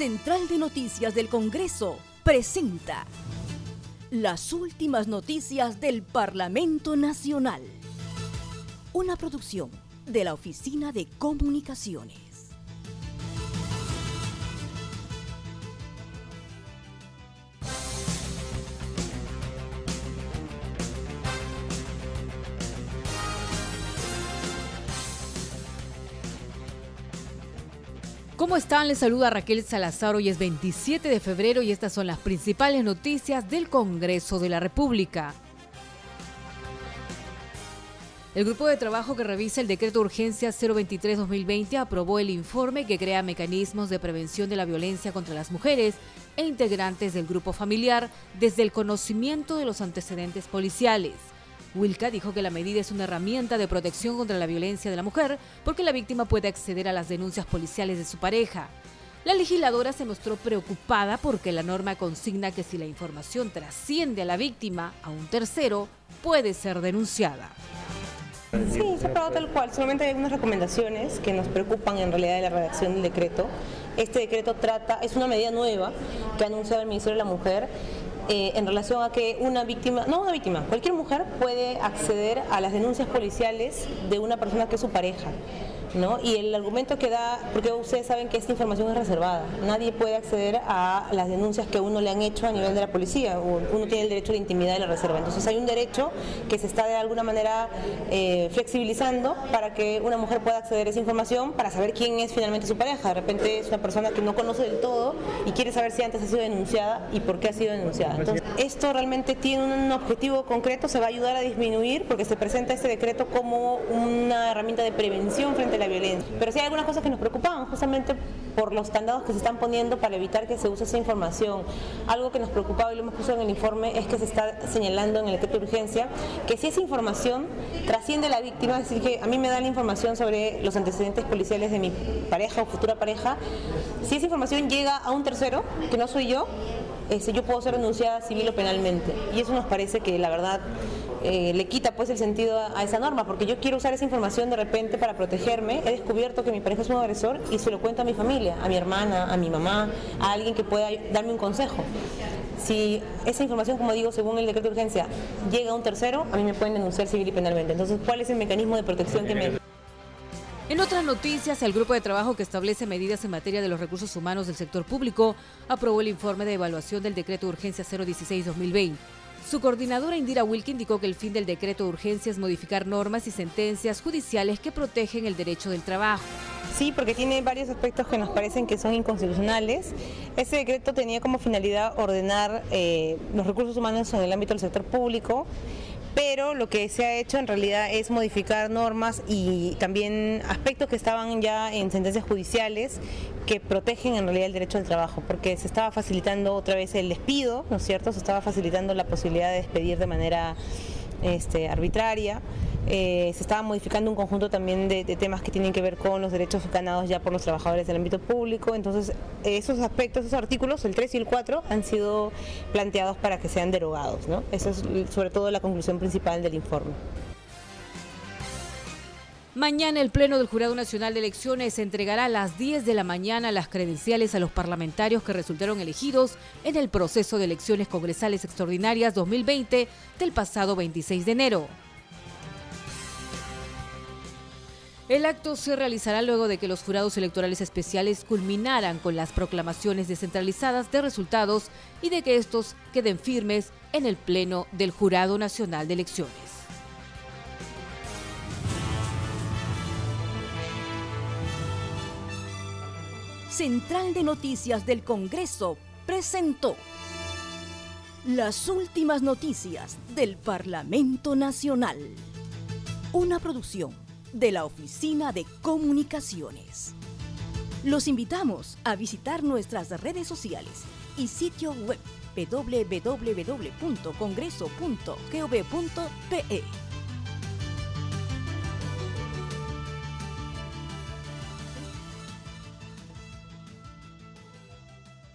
Central de Noticias del Congreso presenta las últimas noticias del Parlamento Nacional. Una producción de la Oficina de Comunicaciones. ¿Cómo están? Les saluda Raquel Salazar. Hoy es 27 de febrero y estas son las principales noticias del Congreso de la República. El grupo de trabajo que revisa el decreto de urgencia 023-2020 aprobó el informe que crea mecanismos de prevención de la violencia contra las mujeres e integrantes del grupo familiar desde el conocimiento de los antecedentes policiales. Wilka dijo que la medida es una herramienta de protección contra la violencia de la mujer porque la víctima puede acceder a las denuncias policiales de su pareja. La legisladora se mostró preocupada porque la norma consigna que si la información trasciende a la víctima a un tercero, puede ser denunciada. Sí, se ha aprobado tal cual, solamente hay algunas recomendaciones que nos preocupan en realidad de la redacción del decreto. Este decreto trata, es una medida nueva que ha anunciado el Ministerio de la Mujer eh, en relación a que una víctima, no una víctima, cualquier mujer puede acceder a las denuncias policiales de una persona que es su pareja. ¿no? Y el argumento que da, porque ustedes saben que esta información es reservada, nadie puede acceder a las denuncias que uno le han hecho a nivel de la policía, uno tiene el derecho de intimidad de la reserva. Entonces hay un derecho que se está de alguna manera eh, flexibilizando para que una mujer pueda acceder a esa información para saber quién es finalmente su pareja. De repente es una persona que no conoce del todo y quiere saber si antes ha sido denunciada y por qué ha sido denunciada. Entonces, esto realmente tiene un objetivo concreto, se va a ayudar a disminuir porque se presenta este decreto como una herramienta de prevención frente a la violencia. Pero sí hay algunas cosas que nos preocupan, justamente por los candados que se están poniendo para evitar que se use esa información. Algo que nos preocupaba y lo hemos puesto en el informe es que se está señalando en el decreto de urgencia que si esa información trasciende a la víctima, es decir, que a mí me da la información sobre los antecedentes policiales de mi pareja o futura pareja, si esa información llega a un tercero, que no soy yo, este, yo puedo ser denunciada civil o penalmente. Y eso nos parece que la verdad eh, le quita pues el sentido a, esa norma, porque yo quiero usar esa información de repente para protegerme. He descubierto que mi pareja es un agresor y se lo cuento a mi familia, a mi hermana, a mi mamá, a alguien que pueda darme un consejo. Si esa información, como digo, según el decreto de urgencia, llega a un tercero, a mí me pueden denunciar civil y penalmente. Entonces, ¿cuál es el mecanismo de protección que me... En otras noticias, el grupo de trabajo que establece medidas en materia de los recursos humanos del sector público aprobó el informe de evaluación del decreto de urgencia 016-2020. Su coordinadora Indira Wilke indicó que el fin del decreto de urgencia es modificar normas y sentencias judiciales que protegen el derecho del trabajo. Sí, porque tiene varios aspectos que nos parecen que son inconstitucionales. Ese decreto tenía como finalidad ordenar eh, los recursos humanos en el ámbito del sector público pero lo que se ha hecho en realidad es modificar normas y también aspectos que estaban ya en sentencias judiciales que protegen en realidad el derecho al trabajo, porque se estaba facilitando otra vez el despido, ¿no es cierto? Se estaba facilitando la posibilidad de despedir de manera este, arbitraria. Eh, se estaba modificando un conjunto también de, temas que tienen que ver con los derechos ganados ya por los trabajadores del ámbito público. Entonces, esos aspectos, esos artículos, el 3 y el 4, han sido planteados para que sean derogados. ¿no? Esa es sobre todo la conclusión principal del informe. Mañana el Pleno del Jurado Nacional de Elecciones entregará a las 10 de la mañana las credenciales a los parlamentarios que resultaron elegidos en el proceso de elecciones congresales extraordinarias 2020 del pasado 26 de enero. El acto se realizará luego de que los jurados electorales especiales culminaran con las proclamaciones descentralizadas de resultados y de que estos queden firmes en el Pleno del Jurado Nacional de Elecciones. Central de Noticias del Congreso presentó las últimas noticias del Parlamento Nacional. Una producción de la Oficina de Comunicaciones. Los invitamos a visitar nuestras redes sociales y sitio web www.congreso.gov.pe